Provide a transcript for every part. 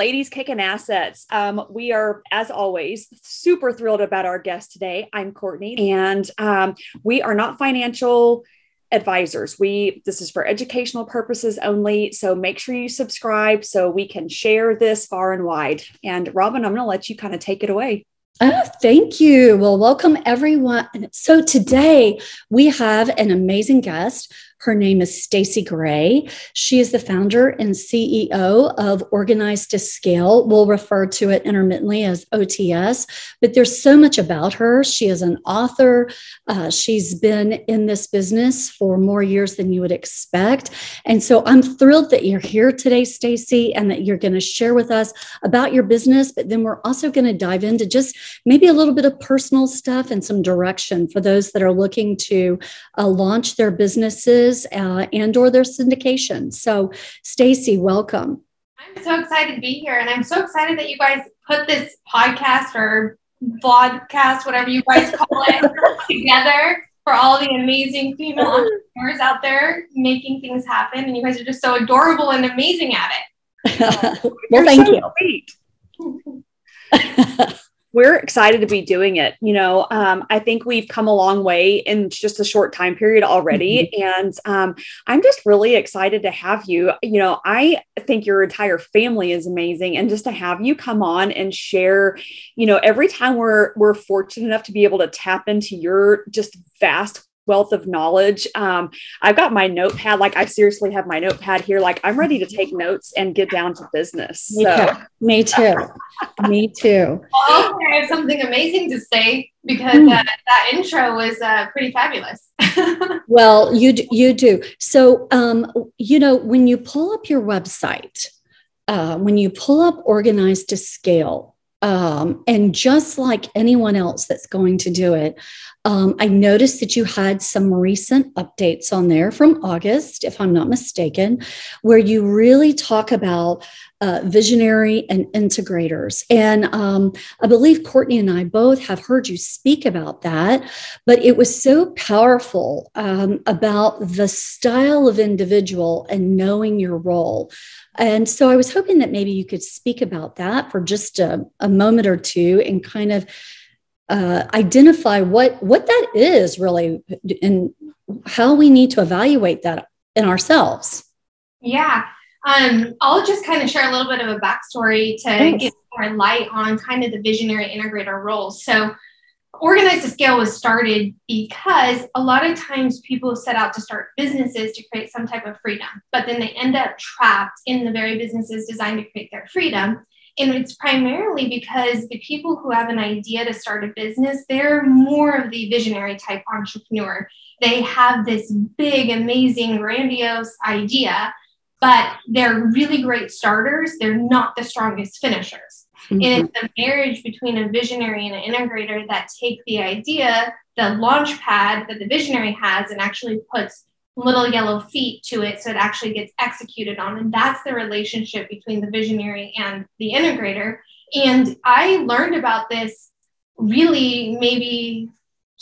Ladies Kicking Assets. Um, we are, as always, super thrilled about our guest today. I'm Courtney, and um, we are not financial advisors. We this is for educational purposes only. So make sure you subscribe so we can share this far and wide. And Robin, I'm going to let you kind of take it away. Oh, thank you. Well, welcome everyone. So today we have an amazing guest her name is Staci Gray. She is the founder and CEO of Organize to Scale. We'll refer to it intermittently as OTS, but there's so much about her. She is an author. Uh, she's been in this business for more years than you would expect. And so I'm thrilled that you're here today, Staci, and that you're going to share with us about your business. But then we're also going to dive into just maybe a little bit of personal stuff and some direction for those that are looking to uh, launch their businesses uh, and or their syndication. So Staci, welcome. I'm so excited to be here and I'm so excited that you guys put this podcast or vlogcast, whatever you guys call it, together for all the amazing female entrepreneurs out there making things happen. And you guys are just so adorable and amazing at it. well, thank so you. We're excited to be doing it. You know, um, I think we've come a long way in just a short time period already. Mm-hmm. And um, I'm just really excited to have you. You know, I think your entire family is amazing. And just to have you come on and share, you know, every time we're we're fortunate enough to be able to tap into your just vast wealth of knowledge. Um, I've got my notepad, like I seriously have my notepad here. Like I'm ready to take notes and get down to business. Me so. too. Me too. Me too. Well, I have something amazing to say because mm. uh, that intro was uh, pretty fabulous. well, you do, you do. So, um, you know, when you pull up your website, uh, when you pull up organized to scale, um, and just like anyone else that's going to do it, um, I noticed that you had some recent updates on there from August, if I'm not mistaken, where you really talk about uh, visionary and integrators. And um, I believe Courtney and I both have heard you speak about that, but it was so powerful um, about the style of individual and knowing your role. And so I was hoping that maybe you could speak about that for just a, a moment or two and kind of uh, identify what what that is really and how we need to evaluate that in ourselves. Yeah. Um, I'll just kind of share a little bit of a backstory to Thanks. get more light on kind of the visionary integrator roles. So, organize to Scale was started because a lot of times people set out to start businesses to create some type of freedom, but then they end up trapped in the very businesses designed to create their freedom. And it's primarily because the people who have an idea to start a business, they're more of the visionary type entrepreneur. They have this big, amazing, grandiose idea, but they're really great starters. They're not the strongest finishers. Mm-hmm. And it's the marriage between a visionary and an integrator that take the idea, the launch pad that the visionary has, and actually puts little yellow feet to it so it actually gets executed on. And that's the relationship between the visionary and the integrator. And I learned about this really maybe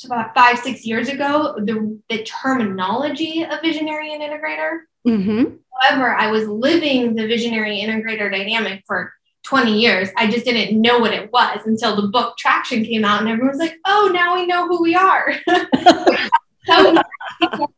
about five, six years ago, the, the terminology of visionary and integrator. Mm-hmm. However, I was living the visionary integrator dynamic for 20 years. I just didn't know what it was until the book Traction came out, and everyone was like, oh, now we know who we are. so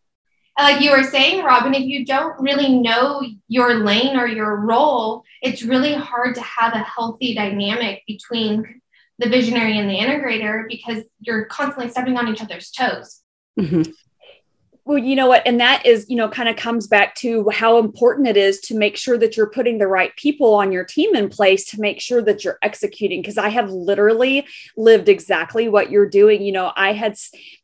like you were saying, Robin, if you don't really know your lane or your role, it's really hard to have a healthy dynamic between the visionary and the integrator because you're constantly stepping on each other's toes. Mm-hmm. Well, you know what? And that is, you know, kind of comes back to how important it is to make sure that you're putting the right people on your team in place to make sure that you're executing. Because I have literally lived exactly what you're doing. You know, I had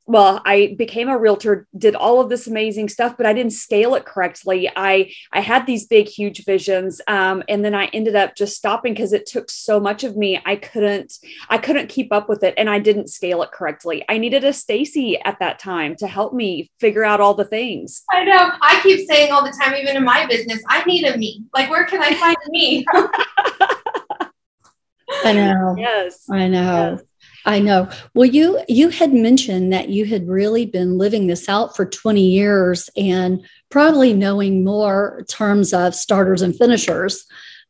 well i became a realtor did all of this amazing stuff but i didn't scale it correctly. I i had these big huge visions um, and then i ended up just stopping because it took so much of me. I couldn't i couldn't keep up with it and i didn't scale it correctly. I needed a Staci at that time to help me figure out all the things. I know. I keep saying all the time even in my business i need a me. Like where can i find me? I know. Yes. I know. Yes. I know. Well, you you had mentioned that you had really been living this out for 20 years and probably knowing more terms of starters and finishers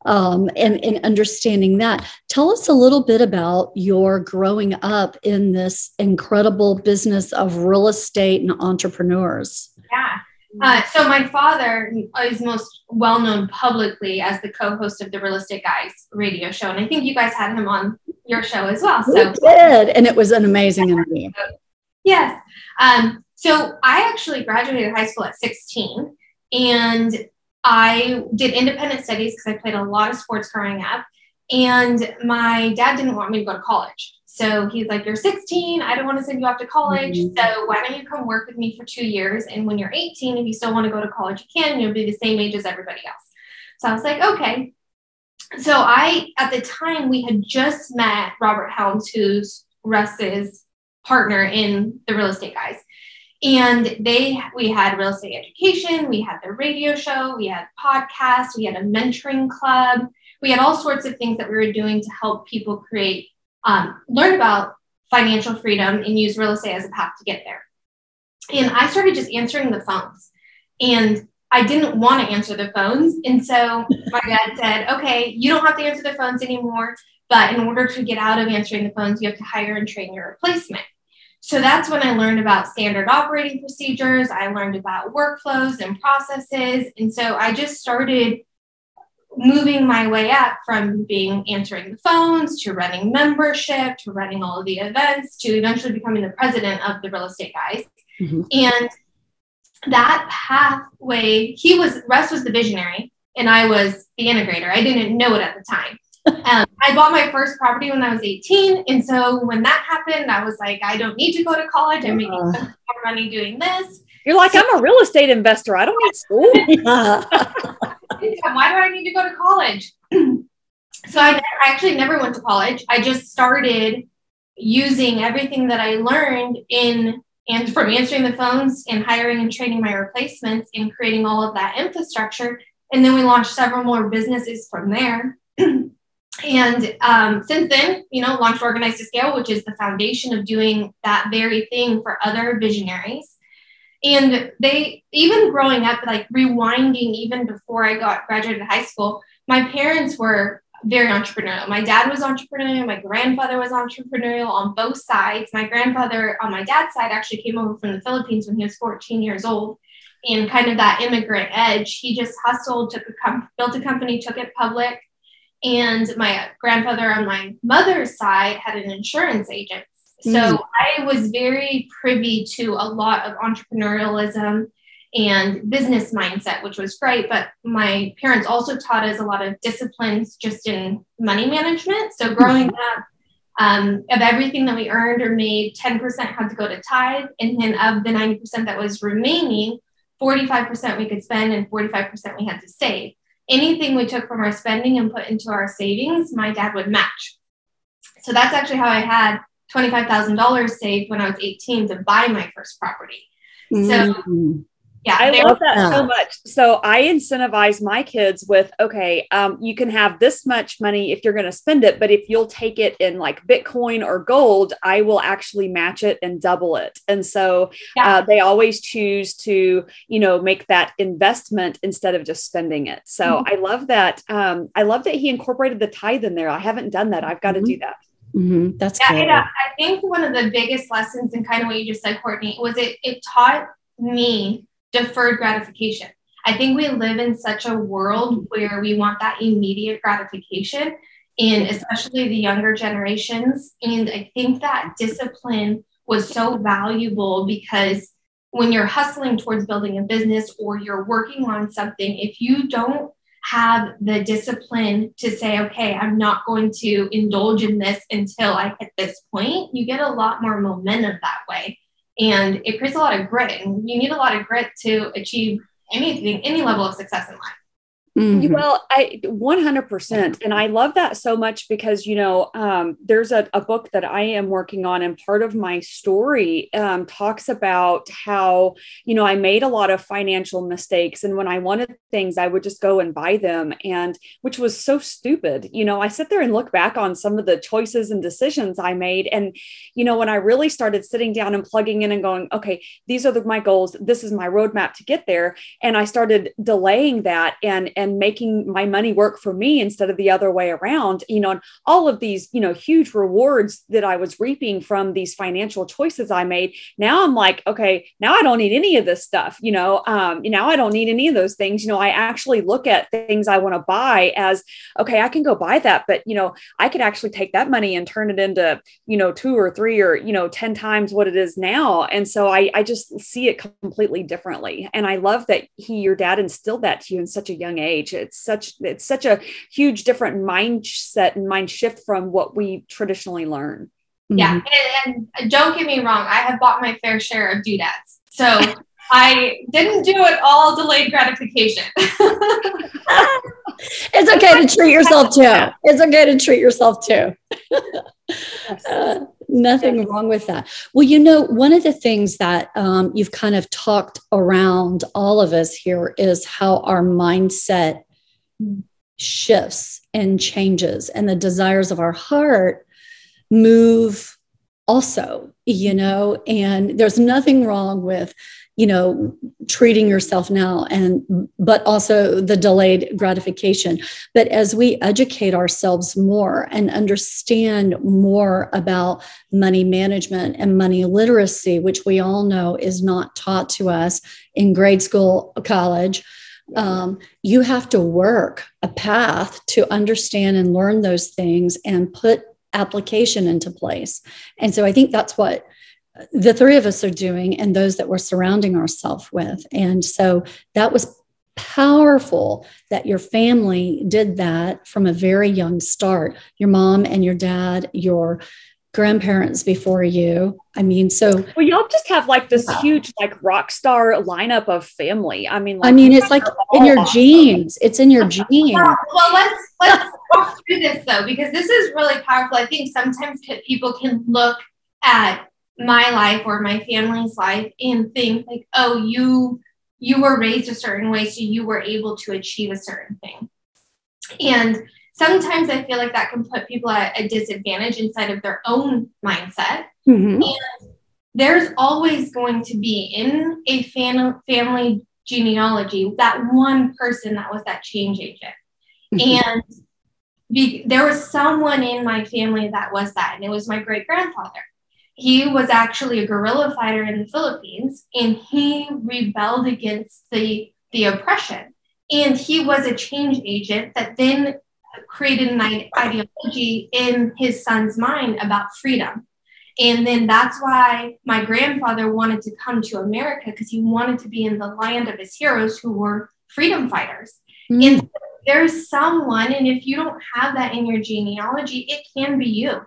um, and, and understanding that. Tell us a little bit about your growing up in this incredible business of real estate and entrepreneurs. Yeah. Uh, so my father is most well known publicly as the co-host of the Real Estate Guys radio show, and I think you guys had him on your show as well. So we did, and it was an amazing interview. Yes. Um, so I actually graduated high school at 16, and I did independent studies because I played a lot of sports growing up. And my dad didn't want me to go to college. So he's like, You're 16. I don't want to send you off to college. Mm-hmm. So why don't you come work with me for two years? And when you're 18, if you still want to go to college, you can. You'll be the same age as everybody else. So I was like, Okay. So I, at the time, we had just met Robert Helms, who's Russ's partner in the real estate guys and they we had real estate education we had the radio show we had podcasts we had a mentoring club we had all sorts of things that we were doing to help people create um, learn about financial freedom and use real estate as a path to get there and i started just answering the phones and i didn't want to answer the phones and so my dad said okay you don't have to answer the phones anymore but in order to get out of answering the phones you have to hire and train your replacement so that's when I learned about standard operating procedures. I learned about workflows and processes. And so I just started moving my way up from being answering the phones to running membership to running all of the events to eventually becoming the president of the real estate guys. Mm-hmm. And that pathway, he was, Russ was the visionary and I was the integrator. I didn't know it at the time. Um, I bought my first property when I was 18. And so when that happened, I was like, I don't need to go to college. I'm making uh, money doing this. You're like, so, I'm a real estate investor. I don't need school. Why do I need to go to college? so I, actually never went to college. I just started using everything that I learned in and from answering the phones and hiring and training my replacements and creating all of that infrastructure. And then we launched several more businesses from there. and um, since then, you know, launched Organize to Scale, which is the foundation of doing that very thing for other visionaries. And they, even growing up, like rewinding, even before I got graduated high school, my parents were very entrepreneurial. My dad was entrepreneurial. My grandfather was entrepreneurial on both sides. My grandfather on my dad's side actually came over from the Philippines when he was 14 years old. And kind of that immigrant edge, he just hustled, took a com- built a company, took it public, and my grandfather on my mother's side had an insurance agent. So mm. I was very privy to a lot of entrepreneurialism and business mindset, which was great. But my parents also taught us a lot of disciplines just in money management. So growing mm-hmm. up, um, of everything that we earned or made, 10% had to go to tithe. And then of the 90% that was remaining, 45% we could spend and 45% we had to save anything we took from our spending and put into our savings, my dad would match. So that's actually how I had $25,000 saved when I was 18 to buy my first property. So mm-hmm yeah i love that so much so i incentivize my kids with okay um, you can have this much money if you're going to spend it but if you'll take it in like bitcoin or gold i will actually match it and double it and so yeah. uh, they always choose to you know make that investment instead of just spending it so mm-hmm. i love that um, i love that he incorporated the tithe in there i haven't done that i've got to mm-hmm. do that Mm-hmm. That's yeah, cool. I think one of the biggest lessons and kind of what you just said, Courtney, was it it taught me deferred gratification. I think we live in such a world where we want that immediate gratification, and especially the younger generations. And I think that discipline was so valuable because when you're hustling towards building a business or you're working on something, if you don't have the discipline to say, okay, I'm not going to indulge in this until I hit this point, you get a lot more momentum that way. And it creates a lot of grit. And you need a lot of grit to achieve anything any level of success in life Mm-hmm. Well, I 100%. And I love that so much because, you know, um, there's a, a, book that I am working on, and part of my story um, talks about how, you know, I made a lot of financial mistakes. And when I wanted things, I would just go and buy them, and which was so stupid. You know, I sit there and look back on some of the choices and decisions I made. And, you know, when I really started sitting down and plugging in and going, okay, these are the, my goals, this is my roadmap to get there. And I started delaying that and, and and making my money work for me instead of the other way around you know and all of these you know huge rewards that i was reaping from these financial choices i made now i'm like okay now i don't need any of this stuff you know um now i don't need any of those things. You know i actually look at things i want to buy as okay i can go buy that but you know i could actually take that money and turn it into you know two or three or you know 10 times what it is now. And so i i just see it completely differently. And i love that he your dad instilled that to you in such a young age it's such it's such a huge different mindset and mind shift from what we traditionally learn yeah mm-hmm. and, and don't get me wrong i have bought my fair share of doodads so I didn't do it all delayed gratification. it's okay to treat yourself too. It's okay to treat yourself too. uh, nothing wrong with that. Well, you know, one of the things that um, you've kind of talked around all of us here is how our mindset shifts and changes, and the desires of our heart move also, you know, and there's nothing wrong with you know treating yourself now and but also the delayed gratification. But as we educate ourselves more and understand more about money management and money literacy which we all know is not taught to us in grade school college um, you have to work a path to understand and learn those things and put application into place. And so i think that's what the three of us are doing and those that we're surrounding ourselves with. And so that was powerful that your family did that from a very young start. Your mom and your dad, your grandparents before you. I mean, so well, y'all just have like this huge, like rock star lineup of family. I mean, like, I mean, it's like in your awesome. genes. It's in your genes. Well, let's let's walk through this though, because this is really powerful. I think sometimes people can look at my life or my family's life and think like oh you you were raised a certain way so you were able to achieve a certain thing and sometimes i feel like that can put people at a disadvantage inside of their own mindset mm-hmm. and there's always going to be in a fam- family genealogy that one person that was that change agent mm-hmm. and be- there was someone in my family that was that and it was my great grandfather he was actually a guerrilla fighter in the Philippines and he rebelled against the, the oppression. And he was a change agent that then created an ideology in his son's mind about freedom. And then that's why my grandfather wanted to come to America because he wanted to be in the land of his heroes who were freedom fighters. Mm-hmm. And there's someone, and if you don't have that in your genealogy, it can be you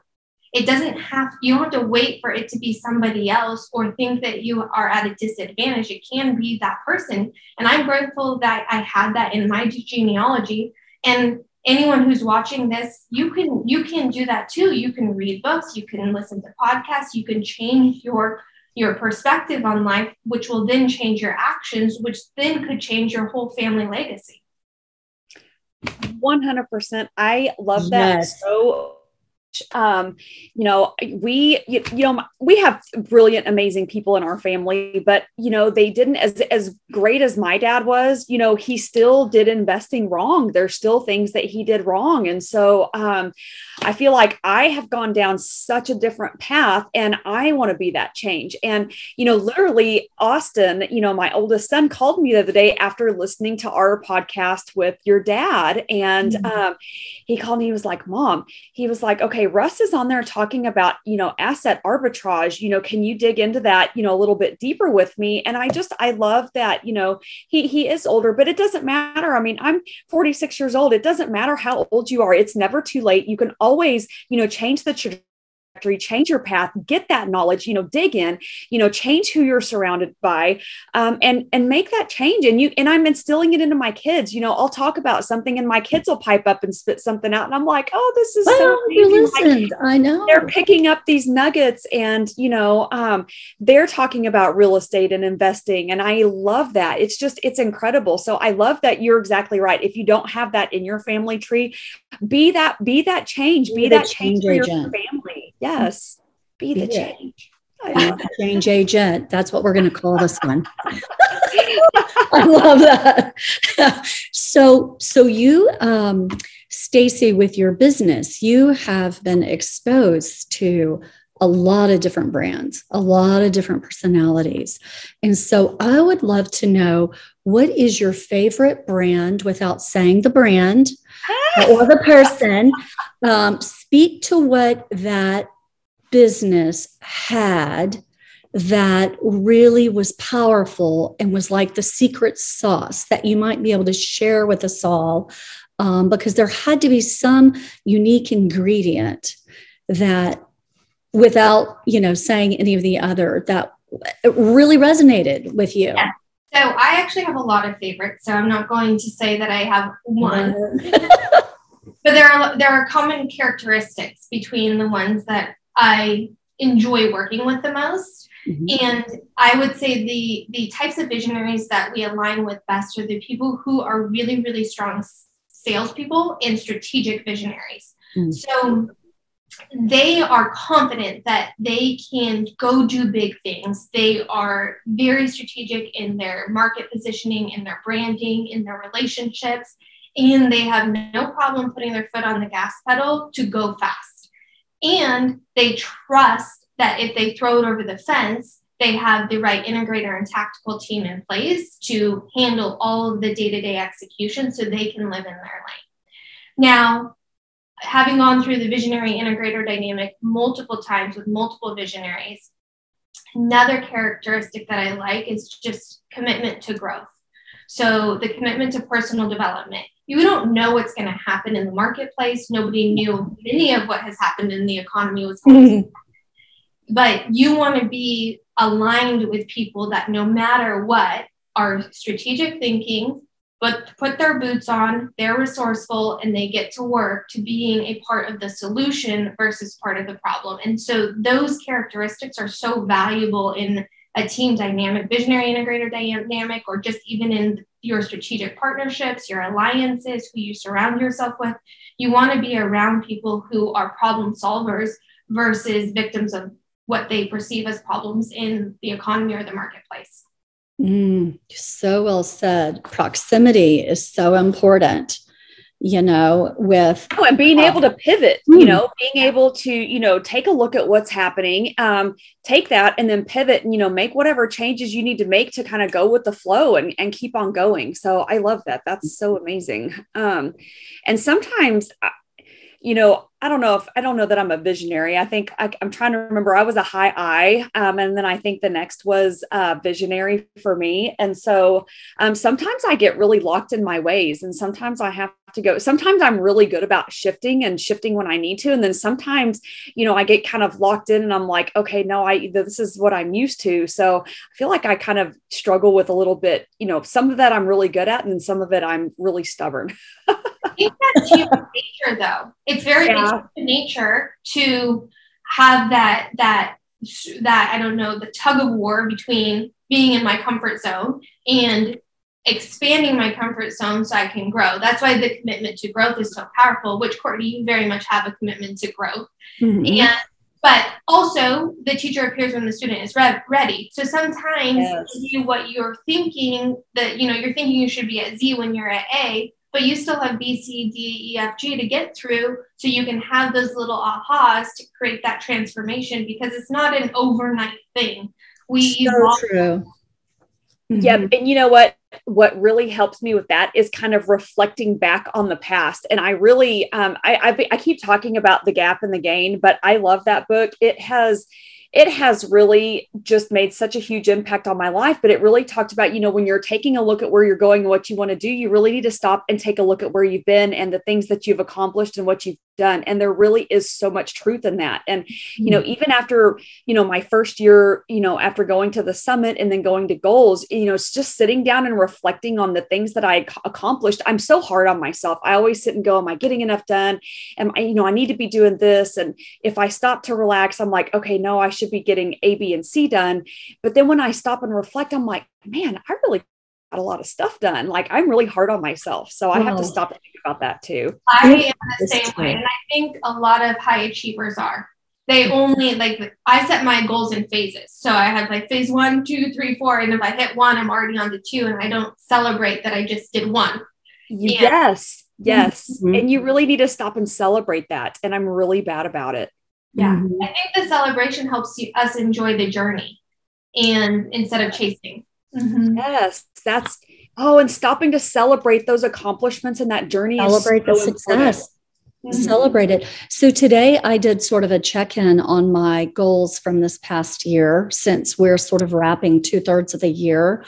it doesn't have you don't have to wait for it to be somebody else or think that you are at a disadvantage. It can be that person. And i'm grateful that i had that in my genealogy. And anyone who's watching this you can you can do that too. You can read books. You can listen to podcasts. You can change your your perspective on life which will then change your actions which then could change your whole family legacy. 100% i love that yes. so um you know we you, you, know we have brilliant amazing people in our family but you know they didn't as as great as my dad was you know he still did investing wrong. There's still things that he did wrong. And so um i feel like i have gone down such a different path and i want to be that change. And you know literally austin you know my oldest son called me the other day after listening to our podcast with your dad. And mm-hmm. um he called me he was like mom he was like okay Russ is on there talking about, you know, asset arbitrage. You know, can you dig into that, you know, a little bit deeper with me? And I just, I love that, you know, he he is older, but it doesn't matter. I mean, I'm 46 years old. It doesn't matter how old you are. It's never too late. You can always, you know, change the trajectory change your path get that knowledge you know dig in you know change who you're surrounded by um, and and make that change. And you and i'm instilling it into my kids. You know i'll talk about something and my kids will pipe up and spit something out. And i'm like oh this is so you listened like, i know. they're picking up these nuggets and you know um, they're talking about real estate and investing. And i love that. It's just it's incredible. So i love that you're exactly right. If you don't have that in your family tree be that be that change be, be that change, change for your family Yes. Be the change. change agent. That's what we're going to call this one. I love that. so, so you, um, Staci, with your business, you have been exposed to a lot of different brands, a lot of different personalities. And so I would love to know what is your favorite brand without saying the brand or the person. Um, speak to what that business had that really was powerful and was like the secret sauce that you might be able to share with us all um, because there had to be some unique ingredient that without you know saying any of the other that really resonated with you yeah. So i actually have a lot of favorites so i'm not going to say that i have one but there are there are common characteristics between the ones that i enjoy working with the most mm-hmm. and i would say the the types of visionaries that we align with best are the people who are really really strong salespeople and strategic visionaries mm-hmm. so they are confident that they can go do big things. They are very strategic in their market positioning, in their branding, in their relationships, and they have no problem putting their foot on the gas pedal to go fast. And they trust that if they throw it over the fence, they have the right integrator and tactical team in place to handle all of the day to day execution so they can live in their lane. Now, having gone through the visionary integrator dynamic multiple times with multiple visionaries, another characteristic that I like is just commitment to growth. So the commitment to personal development. You don't know what's going to happen in the marketplace. Nobody knew any of what has happened in the economy was going mm-hmm. But you want to be aligned with people that no matter what are strategic thinking, but put their boots on, they're resourceful, and they get to work to being a part of the solution versus part of the problem. And so those characteristics are so valuable in a team dynamic, visionary integrator dynamic, or just even in your strategic partnerships, your alliances, who you surround yourself with. You want to be around people who are problem solvers versus victims of what they perceive as problems in the economy or the marketplace. Mm, so well said. Proximity is so important, you know, with. Oh, and being uh, able to pivot, mm. you know, being able to, you know, take a look at what's happening, um, take that and then pivot and, you know, make whatever changes you need to make to kind of go with the flow and, and keep on going. So I love that. That's so amazing. Um, and sometimes, you know, I don't know if I don't know that I'm a visionary. I think I, am trying to remember. I was a high I, um, and then I think the next was uh, visionary for me. And so um, sometimes I get really locked in my ways, and sometimes I have to go. Sometimes I'm really good about shifting and shifting when I need to, and then sometimes, you know, I get kind of locked in, and I'm like, okay, no, I this is what I'm used to. So I feel like I kind of struggle with a little bit. You know, some of that I'm really good at, and some of it I'm really stubborn. I think that's human nature, though. It's very yeah. Nature to have that that that I don't know the tug of war between being in my comfort zone and expanding my comfort zone so I can grow. That's why the commitment to growth is so powerful. Which Courtney, you very much have a commitment to growth, mm-hmm. and but also the teacher appears when the student is re- ready. So sometimes yes. you, what you're thinking that you know you're thinking you should be at Z when you're at A, but you still have B, C, D, E, F, G to get through. So you can have those little ahas to create that transformation because it's not an overnight thing. We so evolve. true. Mm-hmm. Yeah. And you know what? What really helps me with that is kind of reflecting back on the past. And I really, um, I, I, I keep talking about the gap and the gain, but I love that book. It has, it has really just made such a huge impact on my life. But it really talked about, you know, when you're taking a look at where you're going and what you want to do, you really need to stop and take a look at where you've been and the things that you've accomplished and what you've done. And there really is so much truth in that. And, you know, mm. even after, you know, my first year, you know, after going to the summit and then going to goals, you know, it's just sitting down and reflecting on the things that I accomplished. I'm so hard on myself. I always sit and go, Am I getting enough done? Am I, you know, I need to be doing this. And if I stop to relax, I'm like, okay, no, I should be getting A, B, and C done. But then when I stop and reflect, I'm like, man, I really a lot of stuff done. Like I'm really hard on myself. So I have to stop about that too. I am the same way. And I think a lot of high achievers are They only like I set my goals in phases. So I have like phase one, two, three, four. And if I hit one, I'm already on to two and I don't celebrate that I just did one. Yes. Yes. Mm-hmm. And you really need to stop and celebrate that. And I'm really bad about it. Yeah. Mm-hmm. I think the celebration helps you, us enjoy the journey and instead of chasing. Mm-hmm. Yes. That's, oh, and stopping to celebrate those accomplishments and that journey. Celebrate so the success. Mm-hmm. Celebrate it. So today I did sort of a check in on my goals from this past year since we're sort of wrapping two thirds of the year.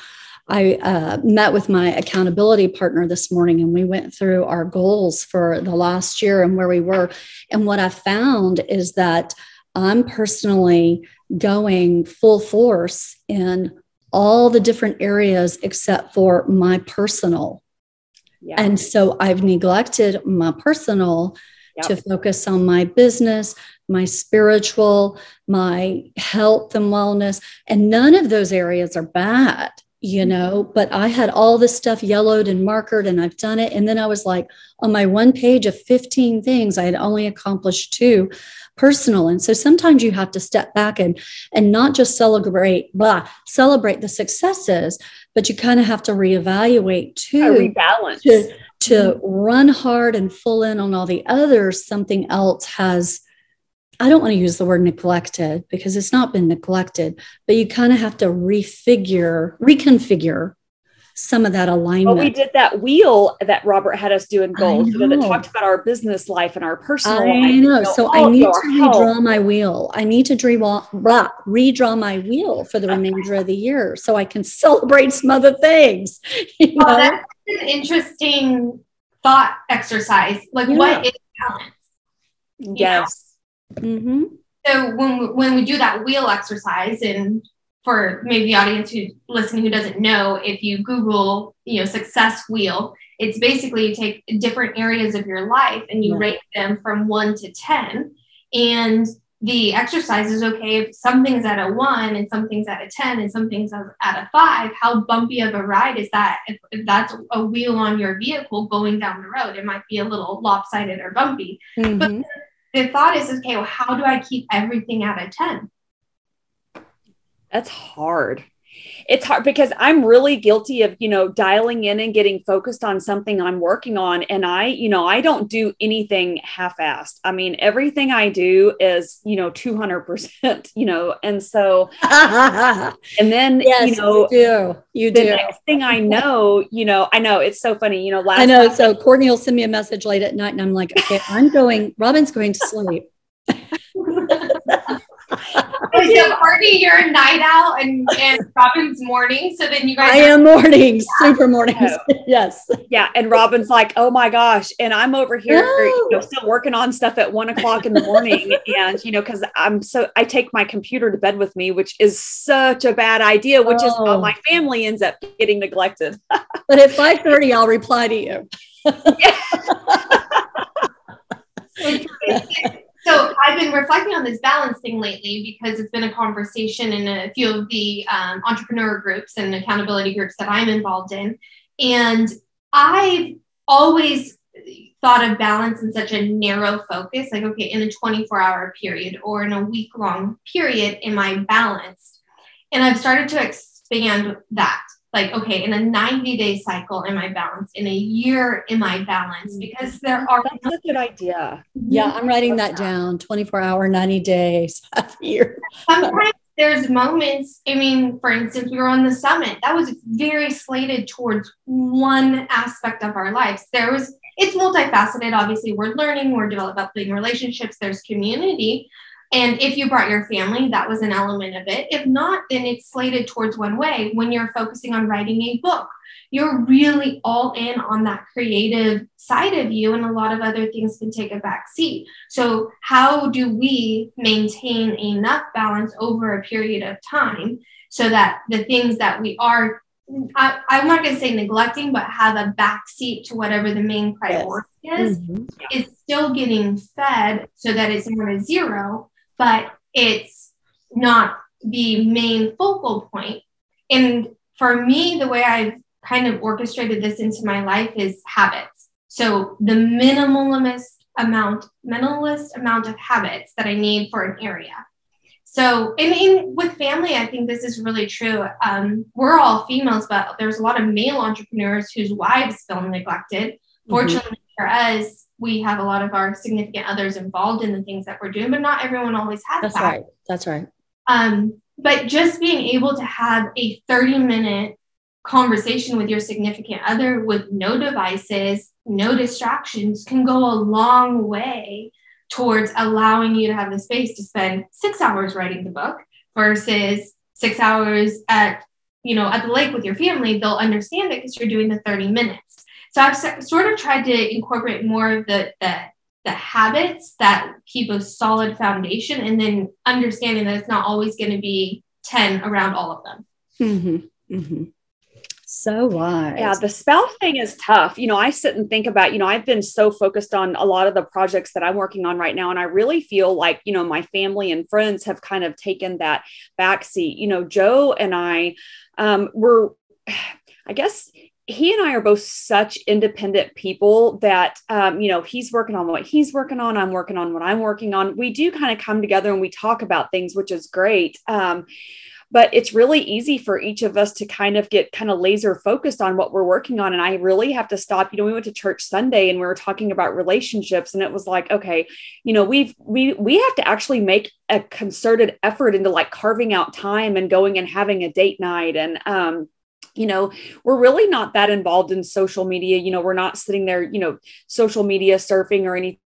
I uh, met with my accountability partner this morning and we went through our goals for the last year and where we were. And what I found is that I'm personally going full force in all the different areas except for my personal. Yeah. And so I've neglected my personal yep. to focus on my business, my spiritual, my health and wellness. And none of those areas are bad you mm-hmm. know but i had all this stuff yellowed and markered and i've done it and then i was like on my one page of 15 things i had only accomplished two personal. And so sometimes you have to step back and and not just celebrate blah celebrate the successes but you kind of have to reevaluate too rebalance. to, to mm-hmm. run hard and full in on all the others. Something else has I don't want to use the word neglected because it's not been neglected, but you kind of have to refigure, reconfigure some of that alignment. Well, we did that wheel that Robert had us do in gold you know, that talked about our business life and our personal I life. know. You know so I need to health. redraw my wheel. I need to redraw, redraw my wheel for the remainder of the year so I can celebrate some other things. You know? that's an interesting thought exercise. Like, yeah. what is balance? Yes. Mm-hmm. So when we, when we do that wheel exercise, and for maybe the audience who's listening who doesn't know, if you Google, you know, success wheel, it's basically you take different areas of your life and you yeah. rate them from one to ten, and the exercise is okay if something's at a one and something's at a 10 and something's at a five. How bumpy of a ride is that? If, if, that's a wheel on your vehicle going down the road, it might be a little lopsided or bumpy. Mm-hmm. But the thought is okay well how do i keep everything at a 10 that's hard it's hard because I'm really guilty of, you know, dialing in and getting focused on something I'm working on. And I, you know, I don't do anything half assed. I mean, everything I do is, you know, 200%, you know, and so, and then, yes, you know, you do. You the do. next thing I know, you know, I know it's so funny, you know, last I know. So Courtney will send me a message late at night and I'm like, okay, I'm going, Robin's going to sleep. so Courtney, you're a night owl and, and Robin's morning. So then you guys I am morning, yeah. super mornings. Oh. yes. Yeah. And Robin's like, oh my gosh. And I'm over here you oh. know, still working on stuff at one o'clock in the morning. and you know, because I'm so I take my computer to bed with me, which is such a bad idea, which oh. is how oh. my family ends up getting neglected. but at five thirty, I'll reply to you. So I've been reflecting on this balance thing lately because it's been a conversation in a few of the um, entrepreneur groups and accountability groups that I'm involved in. And I've always thought of balance in such a narrow focus like, okay, in a 24 hour period or in a week long period, am I balanced? And I've started to expand that like okay in a 90 day cycle am i balanced? In a year am i balanced? Mm. because there are that's a good idea. Yeah i'm writing that down. 24 hour 90 days a year. Sometimes there's moments i mean for instance we were on the summit that was very slated towards one aspect of our lives. There was it's multifaceted obviously we're learning we're developing relationships there's community and if you brought your family, that was an element of it. If not, then it's slated towards one way. When you're focusing on writing a book, you're really all in on that creative side of you, and a lot of other things can take a back seat. So, how do we maintain enough balance over a period of time so that the things that we are I, am not going to say neglecting, but have a back seat to whatever the main priority yes. is, mm-hmm. is still getting fed so that it's not a zero, but it's not the main focal point. And for me, the way I've kind of orchestrated this into my life is habits. So the minimalist amount, minimalist amount of habits that I need for an area. So, in, in with family, I think this is really true. Um, we're all females, but there's a lot of male entrepreneurs whose wives feel neglected. Mm-hmm. Fortunately for us, we have a lot of our significant others involved in the things that we're doing, but not everyone always has That's that. right. That's right. Um, but just being able to have a 30 minute conversation with your significant other with no devices, no distractions can go a long way towards allowing you to have the space to spend six hours writing the book versus six hours at you know at the lake with your family they'll understand it because you're doing the 30 minutes so i've sort of tried to incorporate more of the the, the habits that keep a solid foundation and then understanding that it's not always going to be 10 around all of them mm-hmm. Mm-hmm. So wise. Yeah, the spouse thing is tough. You know, I sit and think about, you know, I've been so focused on a lot of the projects that I'm working on right now. And I really feel like, you know, my family and friends have kind of taken that backseat. You know, Joe and I um, were, I guess, he and I are both such independent people that, um, you know, he's working on what he's working on. I'm working on what I'm working on. We do kind of come together and we talk about things, which is great. Um, but it's really easy for each of us to kind of get kind of laser focused on what we're working on and i really have to stop you know we went to church sunday and we were talking about relationships and it was like okay you know we've we we have to actually make a concerted effort into like carving out time and going and having a date night and um you know we're really not that involved in social media you know we're not sitting there you know social media surfing or anything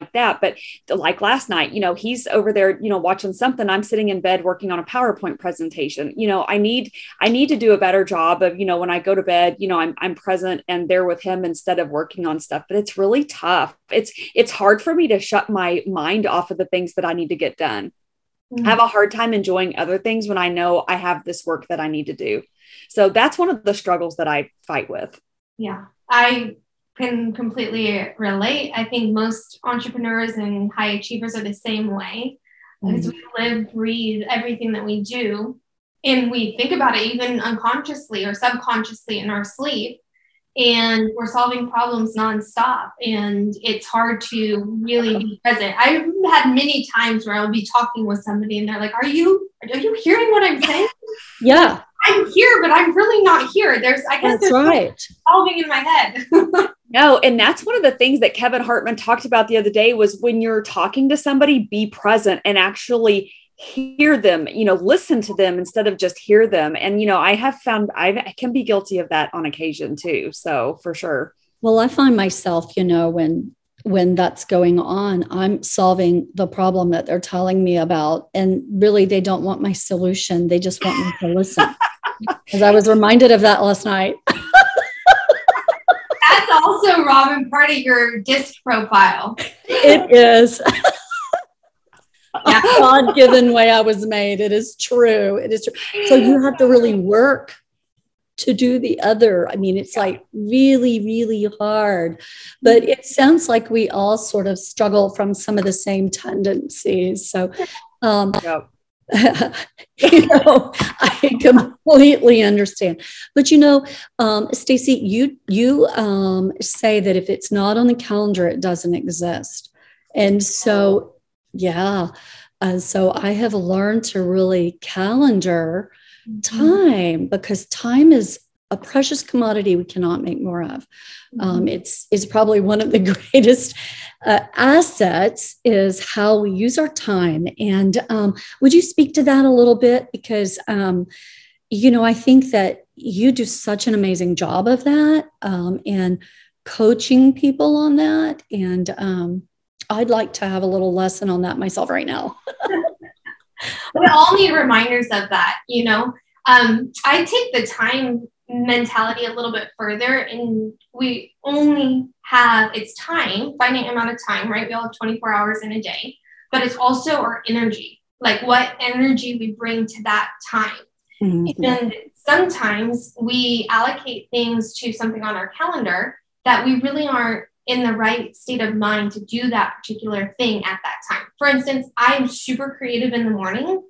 like that. But uh, like last night, you know, he's over there, you know, watching something. I'm sitting in bed working on a PowerPoint presentation. You know, I need I need to do a better job of, you know, when I go to bed, you know, I'm I'm present and there with him instead of working on stuff. But it's really tough. It's it's hard for me to shut my mind off of the things that I need to get done. Mm-hmm. I have a hard time enjoying other things when I know I have this work that I need to do. So that's one of the struggles that I fight with. Yeah. I can completely relate. I think most entrepreneurs and high achievers are the same way because mm-hmm. we live, breathe everything that we do. And we think about it even unconsciously or subconsciously in our sleep. And we're solving problems nonstop. And it's hard to really be present. I've had many times where I'll be talking with somebody and they're like, Are you are you hearing what I'm saying? Yeah. I'm here, but I'm really not here. There's I guess That's there's right. solving in my head. No, and that's one of the things that Kevin Hartman talked about the other day was when you're talking to somebody, be present and actually hear them, you know, listen to them instead of just hear them. And, you know, I have found I've, I can be guilty of that on occasion too. So for sure. Well, I find myself, you know, when when that's going on, I'm solving the problem that they're telling me about. And really, they don't want my solution. They just want me to listen. Because I was reminded of that last night. That's also, Robin, part of your disc profile. It is. yeah. God given way I was made. It is true. It is true. So you have to really work to do the other. I mean, it's like really, really hard. But it sounds like we all sort of struggle from some of the same tendencies. So, um, yep. you know, I completely understand. But you know, um, Staci, you you um, say that if it's not on the calendar, it doesn't exist, and so yeah, uh, so I have learned to really calendar mm-hmm. time because time is a precious commodity we cannot make more of. Um, mm-hmm. it's it's probably one of the greatest uh, assets is how we use our time. And um, would you speak to that a little bit? Because um, you know, I think that you do such an amazing job of that um, and coaching people on that. And um, I'd like to have a little lesson on that myself right now. we all need reminders of that, you know. Um, I take the time mentality a little bit further and we only have it's time finite amount of time right we all have 24 hours in a day but it's also our energy like what energy we bring to that time mm-hmm. and sometimes we allocate things to something on our calendar that we really aren't in the right state of mind to do that particular thing at that time for instance i'm super creative in the morning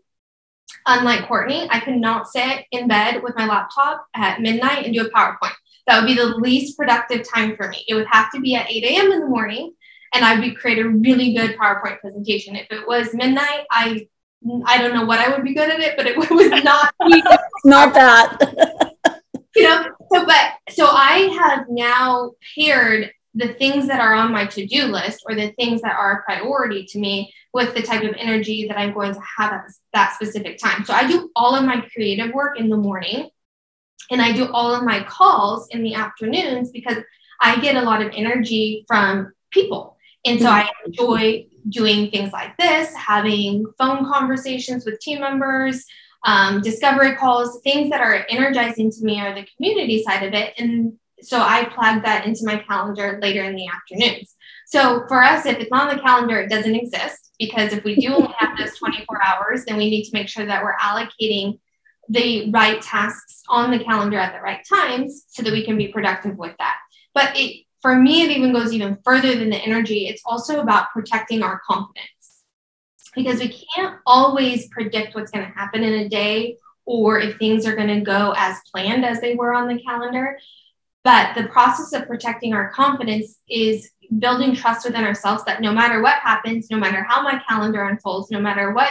Unlike Courtney, I could not sit in bed with my laptop at midnight and do a PowerPoint. That would be the least productive time for me. It would have to be at 8 a.m. in the morning. and I would create a really good PowerPoint presentation. If it was midnight, I I don't know what I would be good at it, but it was not not that. you know, so but so I have now paired the things that are on my to-do list or the things that are a priority to me with the type of energy that I'm going to have at that specific time. So I do all of my creative work in the morning and I do all of my calls in the afternoons because I get a lot of energy from people. And so I enjoy doing things like this, having phone conversations with team members, um, discovery calls, things that are energizing to me are the community side of it. And so I plug that into my calendar later in the afternoons. So for us, if it's on the calendar, it doesn't exist because if we do only have those 24 hours, then we need to make sure that we're allocating the right tasks on the calendar at the right times so that we can be productive with that. But it, for me, it even goes even further than the energy. It's also about protecting our confidence because we can't always predict what's going to happen in a day or if things are going to go as planned as they were on the calendar. But the process of protecting our confidence is building trust within ourselves that no matter what happens, no matter how my calendar unfolds, no matter what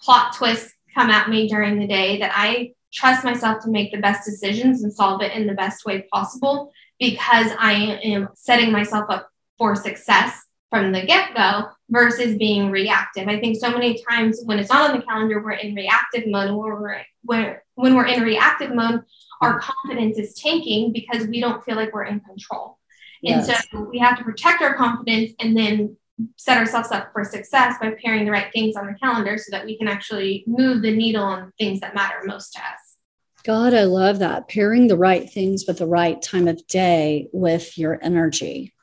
plot twists come at me during the day, that I trust myself to make the best decisions and solve it in the best way possible because I am setting myself up for success from the get go versus being reactive. I think so many times when it's not on the calendar, we're in reactive mode. When we're, when, when we're in reactive mode, our confidence is tanking because we don't feel like we're in control. Yes. And so we have to protect our confidence and then set ourselves up for success by pairing the right things on the calendar so that we can actually move the needle on things that matter most to us. God, I love that. Pairing the right things with the right time of day with your energy.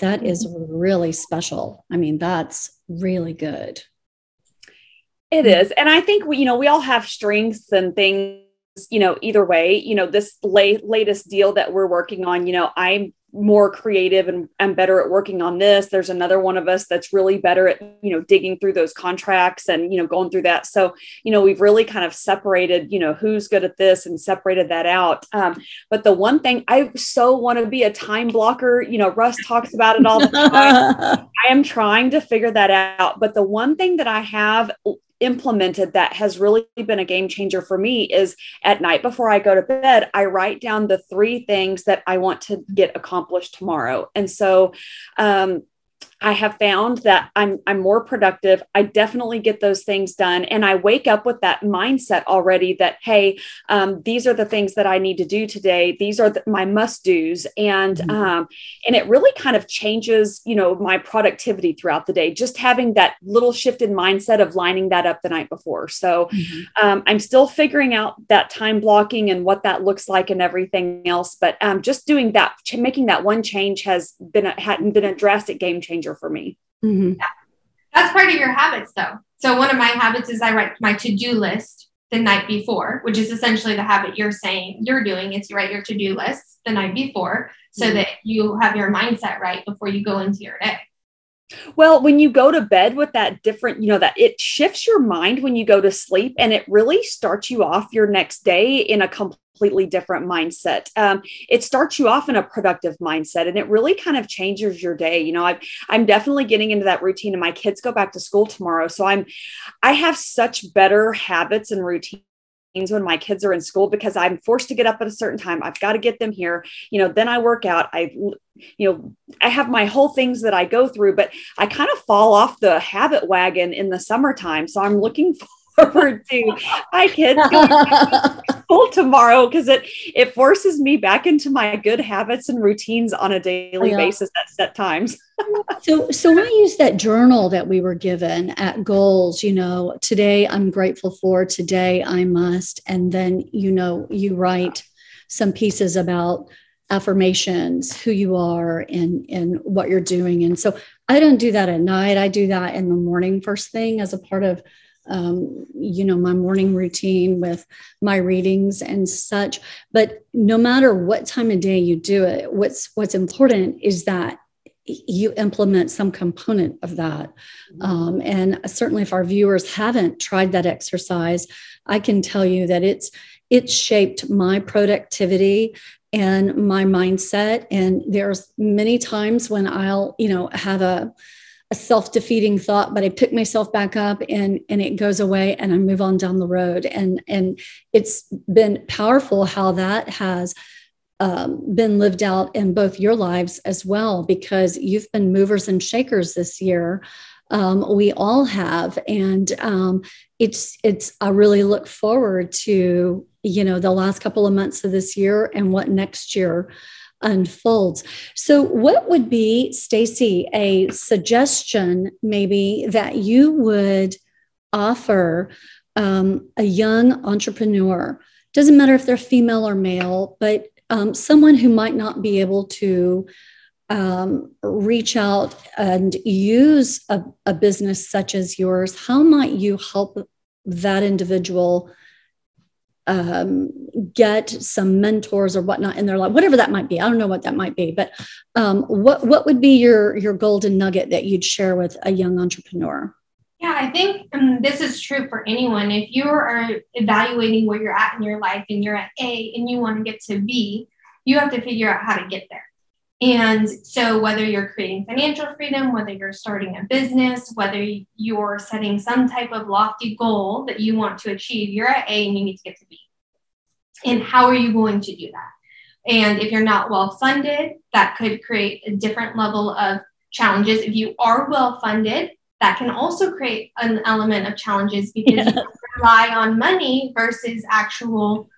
That is really special. I mean, that's really good. It is. And I think we, you know, we all have strengths and things you know either way you know this late, latest deal that we're working on you know i'm more creative and, and better at working on this. There's another one of us that's really better at you know digging through those contracts and you know going through that. So you know we've really kind of separated you know who's good at this and separated that out. Um, but the one thing i so want to be a time blocker. You know russ talks about it all the time. I am trying to figure that out. But the one thing that i have implemented that has really been a game changer for me is at night before I go to bed, I write down the three things that I want to get accomplished tomorrow. And so, um, I have found that I'm I'm more productive. I definitely get those things done, and I wake up with that mindset already that hey, um, these are the things that I need to do today. These are the, my must dos, and mm-hmm. um, and it really kind of changes you know my productivity throughout the day. Just having that little shift in mindset of lining that up the night before. So mm-hmm. um, I'm still figuring out that time blocking and what that looks like and everything else. But um, just doing that, making that one change has been a, hadn't been a drastic game changer changer for me. Mm-hmm. Yeah. That's part of your habits, though. So, one of my habits is I write my to do list the night before, which is essentially the habit you're saying you're doing is you write your to do list the night before so mm-hmm. that you have your mindset right before you go into your day. Well, when you go to bed with that different, you know, that it shifts your mind when you go to sleep and it really starts you off your next day in a completely different mindset. Um, it starts you off in a productive mindset and it really kind of changes your day. You know, I, I'm definitely getting into that routine and my kids go back to school tomorrow. So I'm, I have such better habits and routines when my kids are in school because I'm forced to get up at a certain time. I've got to get them here. You know, then I work out. I, you know, I have my whole things that I go through, but I kind of fall off the habit wagon in the summertime. So I'm looking forward to my kids to school tomorrow because it it forces me back into my good habits and routines on a daily basis at set times. so so I use that journal that we were given at goals, you know, today I'm grateful for, today I must, and then you know, you write some pieces about affirmations, who you are and and what you're doing. And so I don't do that at night. I do that in the morning first thing as a part of um, you know my morning routine with my readings and such. But no matter what time of day you do it what's what's important is that you implement some component of that. Um, and certainly if our viewers haven't tried that exercise i can tell you that it's it shaped my productivity and my mindset. And there's many times when I'll, you know, have a, a self-defeating thought, but I pick myself back up and and it goes away and I move on down the road. And and it's been powerful how that has um, been lived out in both your lives as well, because you've been movers and shakers this year. Um, we all have, and um, it's it's. I really look forward to you know the last couple of months of this year and what next year unfolds. So, what would be, Staci, a suggestion maybe that you would offer um, a young entrepreneur? Doesn't matter if they're female or male, but um, someone who might not be able to um, reach out and use a, a business such as yours, how might you help that individual um, get some mentors or whatnot in their life, whatever that might be. I don't know what that might be, but um, what what would be your your golden nugget that you'd share with a young entrepreneur? Yeah, I think um, this is true for anyone. If you are evaluating where you're at in your life and you're at A and you want to get to B, you have to figure out how to get there. And so, whether you're creating financial freedom, whether you're starting a business, whether you're setting some type of lofty goal that you want to achieve, you're at A and you need to get to B. And how are you going to do that? And if you're not well funded, that could create a different level of challenges. If you are well funded, that can also create an element of challenges because yeah. you rely on money versus actual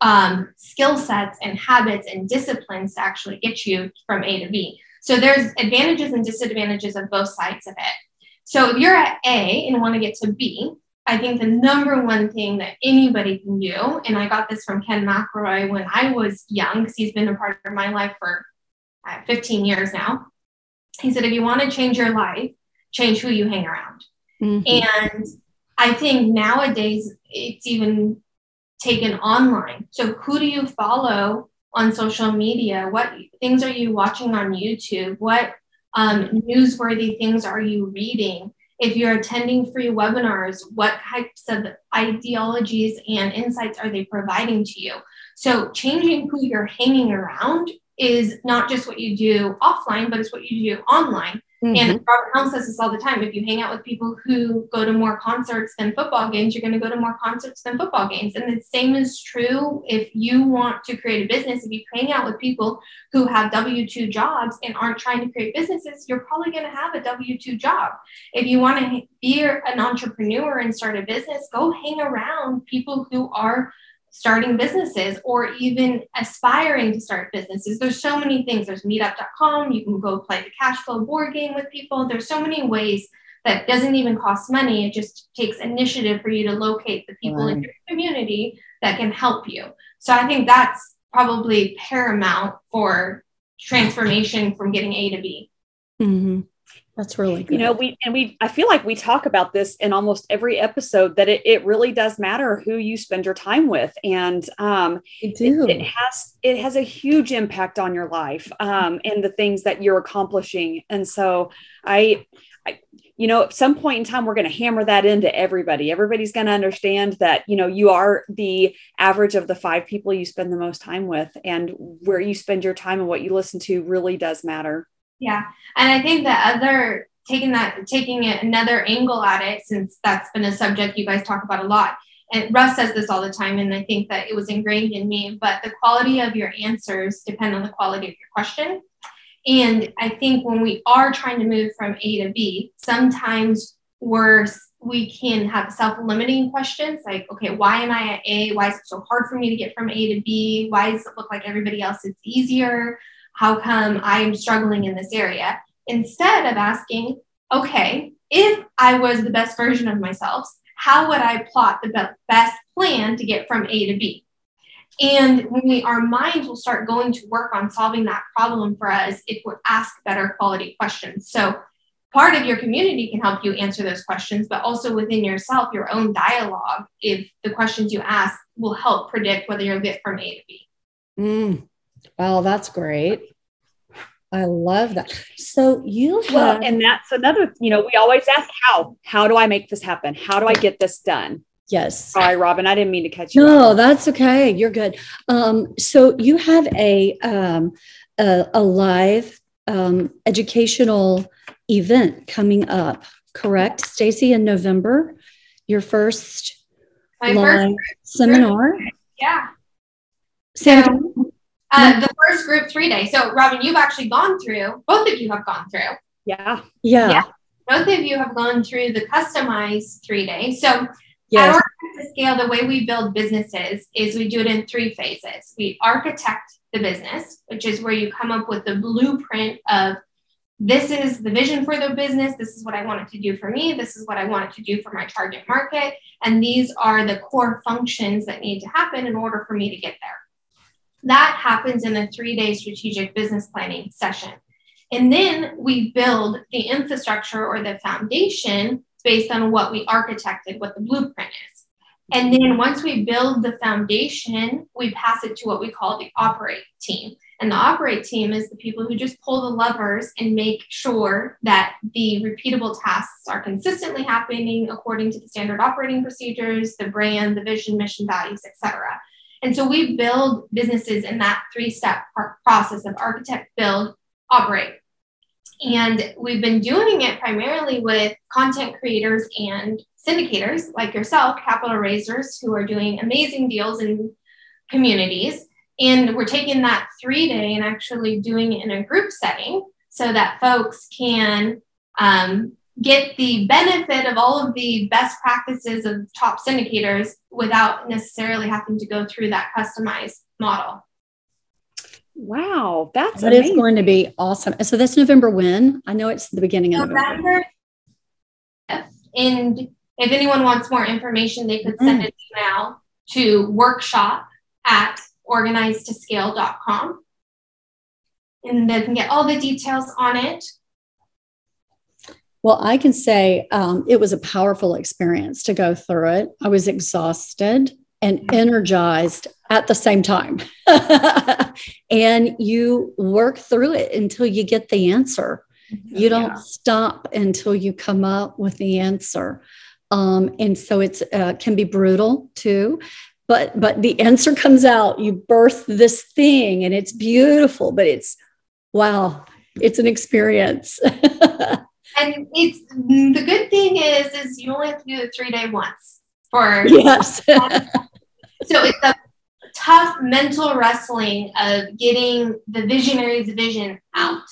um, skill sets and habits and disciplines to actually get you from A to B. So there's advantages and disadvantages of both sides of it. So if you're at A and want to get to B, I think the number one thing that anybody can do, and I got this from Ken McElroy when I was young, because he's been a part of my life for uh, 15 years now. He said, if you want to change your life, change who you hang around. Mm-hmm. And I think nowadays it's even taken online. So, who do you follow on social media? What things are you watching on YouTube? What um, newsworthy things are you reading? If you're attending free webinars, what types of ideologies and insights are they providing to you? So, changing who you're hanging around is not just what you do offline, but it's what you do online. Mm-hmm. And Robert Helms says this all the time. If you hang out with people who go to more concerts than football games, you're going to go to more concerts than football games. And the same is true if you want to create a business. If you hang out with people who have W 2 jobs and aren't trying to create businesses, you're probably going to have a W 2 job. If you want to be an entrepreneur and start a business, go hang around people who are starting businesses or even aspiring to start businesses. There's so many things. There's meetup.com. You can go play the cash flow board game with people. There's so many ways that doesn't even cost money. It just takes initiative for you to locate the people right. in your community that can help you. So I think that's probably paramount for transformation from getting A to B. Mm-hmm. That's really good. You know, we and we I feel like we talk about this in almost every episode that it, it really does matter who you spend your time with. And um it, it, has it has a huge impact on your life um and the things that you're accomplishing. And so I, I you know, at some point in time, we're going to hammer that into everybody. Everybody's going to understand that, you know, you are the average of the five people you spend the most time with, and where you spend your time and what you listen to really does matter. Yeah. And I think the other taking that taking it another angle at it, since that's been a subject you guys talk about a lot. And Russ says this all the time, and I think that it was ingrained in me, but the quality of your answers depend on the quality of your question. And I think when we are trying to move from A to B, sometimes we're we can have self-limiting questions like, okay, why am I at A? Why is it so hard for me to get from A to B? Why does it look like everybody else is easier? How come I am struggling in this area? Instead of asking, okay, if I was the best version of myself, how would I plot the best plan to get from A to B? And when we, our minds will start going to work on solving that problem for us, if we ask better quality questions. So part of your community can help you answer those questions, but also within yourself, your own dialogue, if the questions you ask will help predict whether you'll get from A to B. Mm, well, that's great. I love that. So you have, well, and that's another, you know, we always ask how, how do I make this happen? How do I get this done? Yes. Sorry, Robin. I didn't mean to catch you. No, that's okay. You're good. Um, so you have a um, a, a, live um, educational event coming up, correct, Staci? In November, your first My live first seminar. Yeah. Seminar? Uh, the first group three day. So, Robin, you've actually gone through. Both of you have gone through. Yeah. Yeah. Yeah. Both of you have gone through the customized three day. So, Yes. At Organize to Scale, the way we build businesses is we do it in three phases. We architect the business, which is where you come up with the blueprint of this is the vision for the business. This is what I want it to do for me. This is what I want it to do for my target market. And these are the core functions that need to happen in order for me to get there. That happens in a three day strategic business planning session. And then we build the infrastructure or the foundation based on what we architected, what the blueprint is. And then once we build the foundation, we pass it to what we call the operate team. And the operate team is the people who just pull the levers and make sure that the repeatable tasks are consistently happening according to the standard operating procedures, the brand, the vision, mission, values, etc. And so we build businesses in that three-step process of architect, build, operate. And we've been doing it primarily with content creators and syndicators like yourself, capital raisers, who are doing amazing deals in communities. And we're taking that three day and actually doing it in a group setting so that folks can um, get the benefit of all of the best practices of top syndicators without necessarily having to go through that customized model. Wow, that's that is going to be awesome. So that's November when? I know it's the beginning of November. November. And if anyone wants more information, they could send an mm. email to workshop at organizetoscale.com and they can get all the details on it. Well, I can say um, it was a powerful experience to go through it. I was exhausted and energized at the same time. and you work through it until you get the answer. You don't yeah. stop until you come up with the answer. Um, and so it's uh, can be brutal too but but the answer comes out you birth this thing and it's beautiful but it's wow it's an experience and it's the good thing is is you only have to do the three day once for yes so it's a tough mental wrestling of getting the visionary's vision out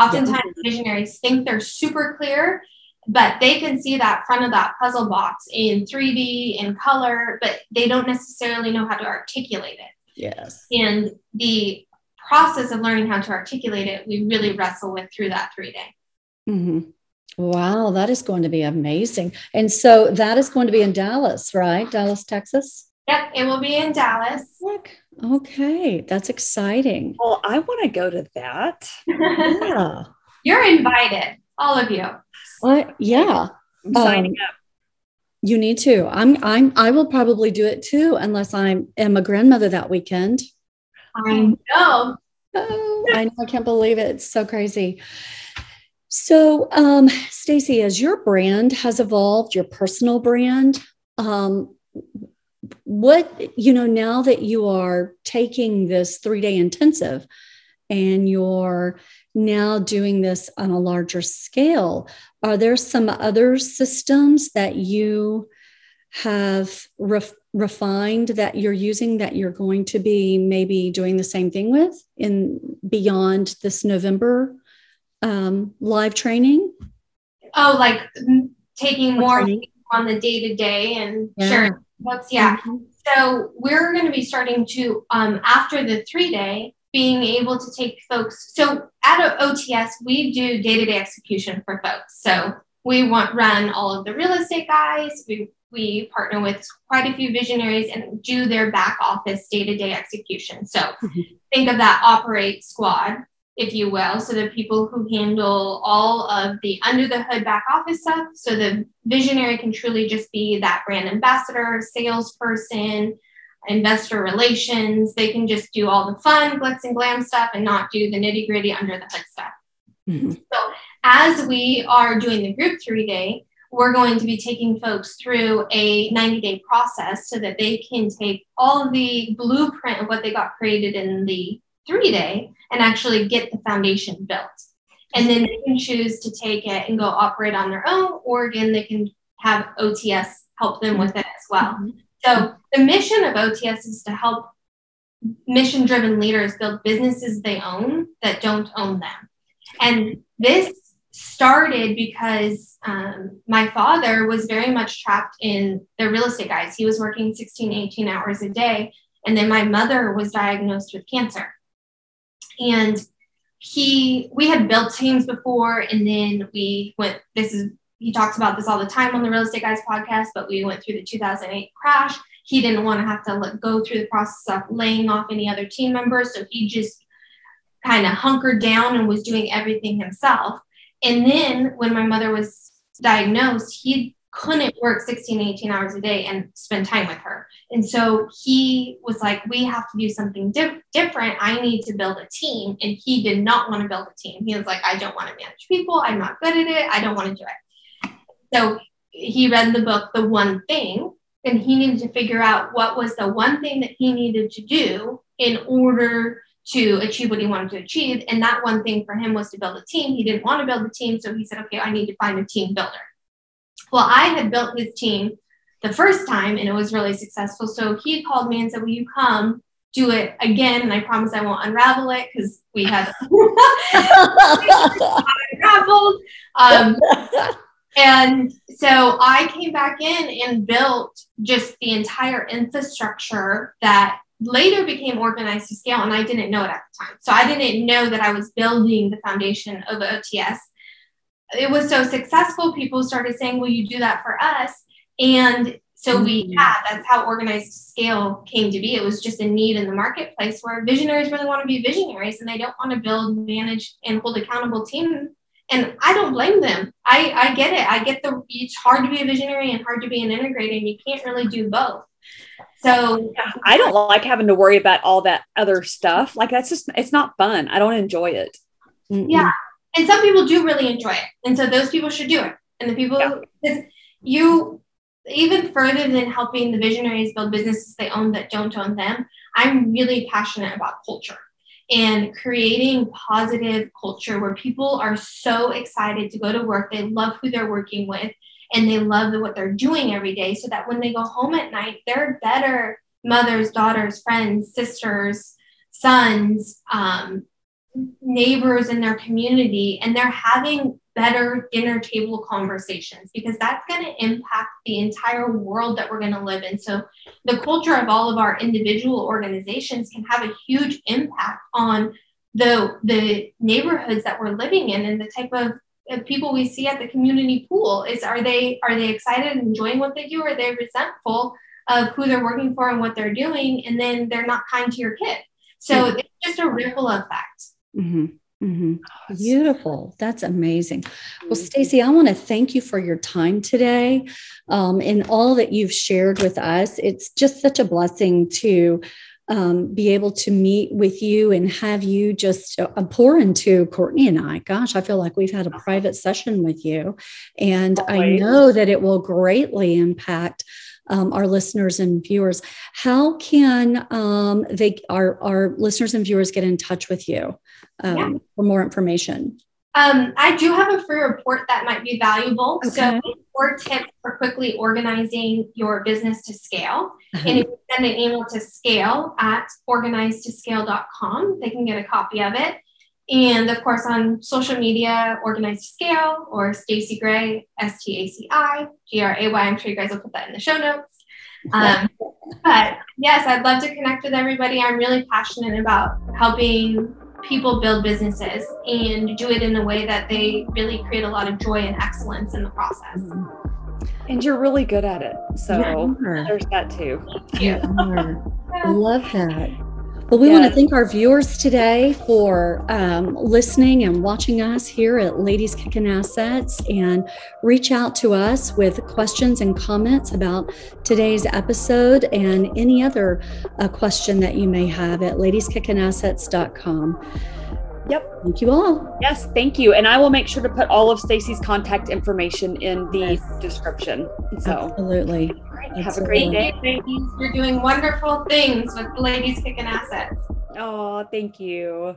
oftentimes visionaries think they're super clear but they can see that front of that puzzle box in 3D in color, but they don't necessarily know how to articulate it. Yes. And the process of learning how to articulate it, we really wrestle with through that three day. Mm-hmm. Wow, that is going to be amazing. And so that is going to be in Dallas, right? Dallas, Texas? Yep, it will be in Dallas. Okay, that's exciting. Well, I want to go to that. yeah. You're invited, all of you. Well, yeah. I'm signing Um, up. You need to. I'm I'm I will probably do it too, unless I am a grandmother that weekend. I know. Oh, I know, I can't believe it. It's so crazy. So, um, Staci, as your brand has evolved, your personal brand, um, what you know now that you are taking this three day intensive and you're now doing this on a larger scale, are there some other systems that you have ref- refined that you're using that you're going to be maybe doing the same thing with in beyond this November um, live training? Oh, like taking more training. on the day to day and Yeah. sure. That's yeah. Mhm. So we're going to be starting to um, after the three day being able to take folks. So at OTS, we do day to day execution for folks. So we want run all of the real estate guys. We we partner with quite a few visionaries and do their back office day to day execution. So Mhm. think of that operate squad, if you will. So the people who handle all of the under the hood back office stuff. So the visionary can truly just be that brand ambassador, salesperson, investor relations. They can just do all the fun, glitz and glam stuff and not do the nitty gritty under the hood stuff. Mhm. So as we are doing the group three day, we're going to be taking folks through a 90 day process so that they can take all the blueprint of what they got created in the three day and actually get the foundation built. And then they can choose to take it and go operate on their own, or again, they can have OTS help them with it as well. Mm-hmm. So the mission of OTS is to help mission driven leaders build businesses they own that don't own them. And this started because um, my father was very much trapped in the real estate guys. He was working 16, 18 hours a day. And then my mother was diagnosed with cancer. And he, we had built teams before, and then we went, this is, he talks about this all the time on the Real Estate Guys podcast, but we went through the 2008 crash. He didn't want to have to let, go through the process of laying off any other team members. So he just kind of hunkered down and was doing everything himself. And then when my mother was diagnosed, he couldn't work 16, 18 hours a day and spend time with her. And so he was like, We have to do something di- different. I need to build a team. And he did not want to build a team. He was like, I don't want to manage people. I'm not good at it. I don't want to do it. So he read the book, The One Thing, and he needed to figure out what was the one thing that he needed to do in order to achieve what he wanted to achieve. And that one thing for him was to build a team. He didn't want to build a team. So he said, okay, I need to find a team builder. Well, I had built his team the first time and it was really successful. So he called me and said, will you come do it again? And I promise I won't unravel it because we had unraveled. Um, and so I came back in and built just the entire infrastructure that later became Organize to Scale and i didn't know it at the time so i didn't know that i was building the foundation of ots it was so successful people started saying will you do that for us and so we mm-hmm. had that's how organized scale came to be it was just a need in the marketplace where visionaries really want to be visionaries and they don't want to build manage and hold accountable team and i don't blame them i i get it i get the it's hard to be a visionary and hard to be an integrator and you can't really do both so I don't like having to worry about all that other stuff. Like that's just it's not fun. I don't enjoy it. Mm-mm. Yeah. And some people do really enjoy it. And so those people should do it. And the people yeah. you even further than helping the visionaries build businesses they own that don't own them, I'm really passionate about culture and creating positive culture where people are so excited to go to work. They love who they're working with and they love what they're doing every day so that when they go home at night, they're better mothers, daughters, friends, sisters, sons, um, neighbors in their community, and they're having better dinner table conversations because that's going to impact the entire world that we're going to live in. So, the culture of all of our individual organizations can have a huge impact on the the neighborhoods that we're living in and the type of people we see at the community pool is are they are they excited and enjoying what they do or are they resentful of who they're working for and what they're doing and then they're not kind to your kid so mm-hmm. it's just a ripple effect mm-hmm. Mm-hmm. Beautiful. That's amazing. Well. Staci, I want to thank you for your time today um, and all that you've shared with us. It's just such a blessing to um, be able to meet with you and have you just uh, pour into Courtney and I. Gosh, I feel like we've had a private session with you. And Always. I know that it will greatly impact um, our listeners and viewers. How can um, they our, our listeners and viewers get in touch with you um, yeah. for more information? Um, I do have a free report that might be valuable. Okay. So, four tips for quickly organizing your business to scale. Uh-huh. And if you send an email to scale at organizetoscale.com, they can get a copy of it. And of course, on social media, Organized Scale or Staci Gray, S T A C I G R A Y. I'm sure you guys will put that in the show notes. Um, but yes, I'd love to connect with everybody. I'm really passionate about helping people build businesses and do it in a way that they really create a lot of joy and excellence in the process. And you're really good at it. So there's that too. You Yeah. I love that. Well, we want to thank our viewers today for um, listening and watching us here at Ladies Kicking Assets and reach out to us with questions and comments about today's episode and any other uh, question that you may have at ladieskickingassets.com. Yep. Thank you all. Yes, thank you. And I will make sure to put all of Staci's contact information in the Yes. description. So Absolutely. all right, have a great day. Ladies, you're doing wonderful things with the Ladies Kicking Assets. Oh, thank you.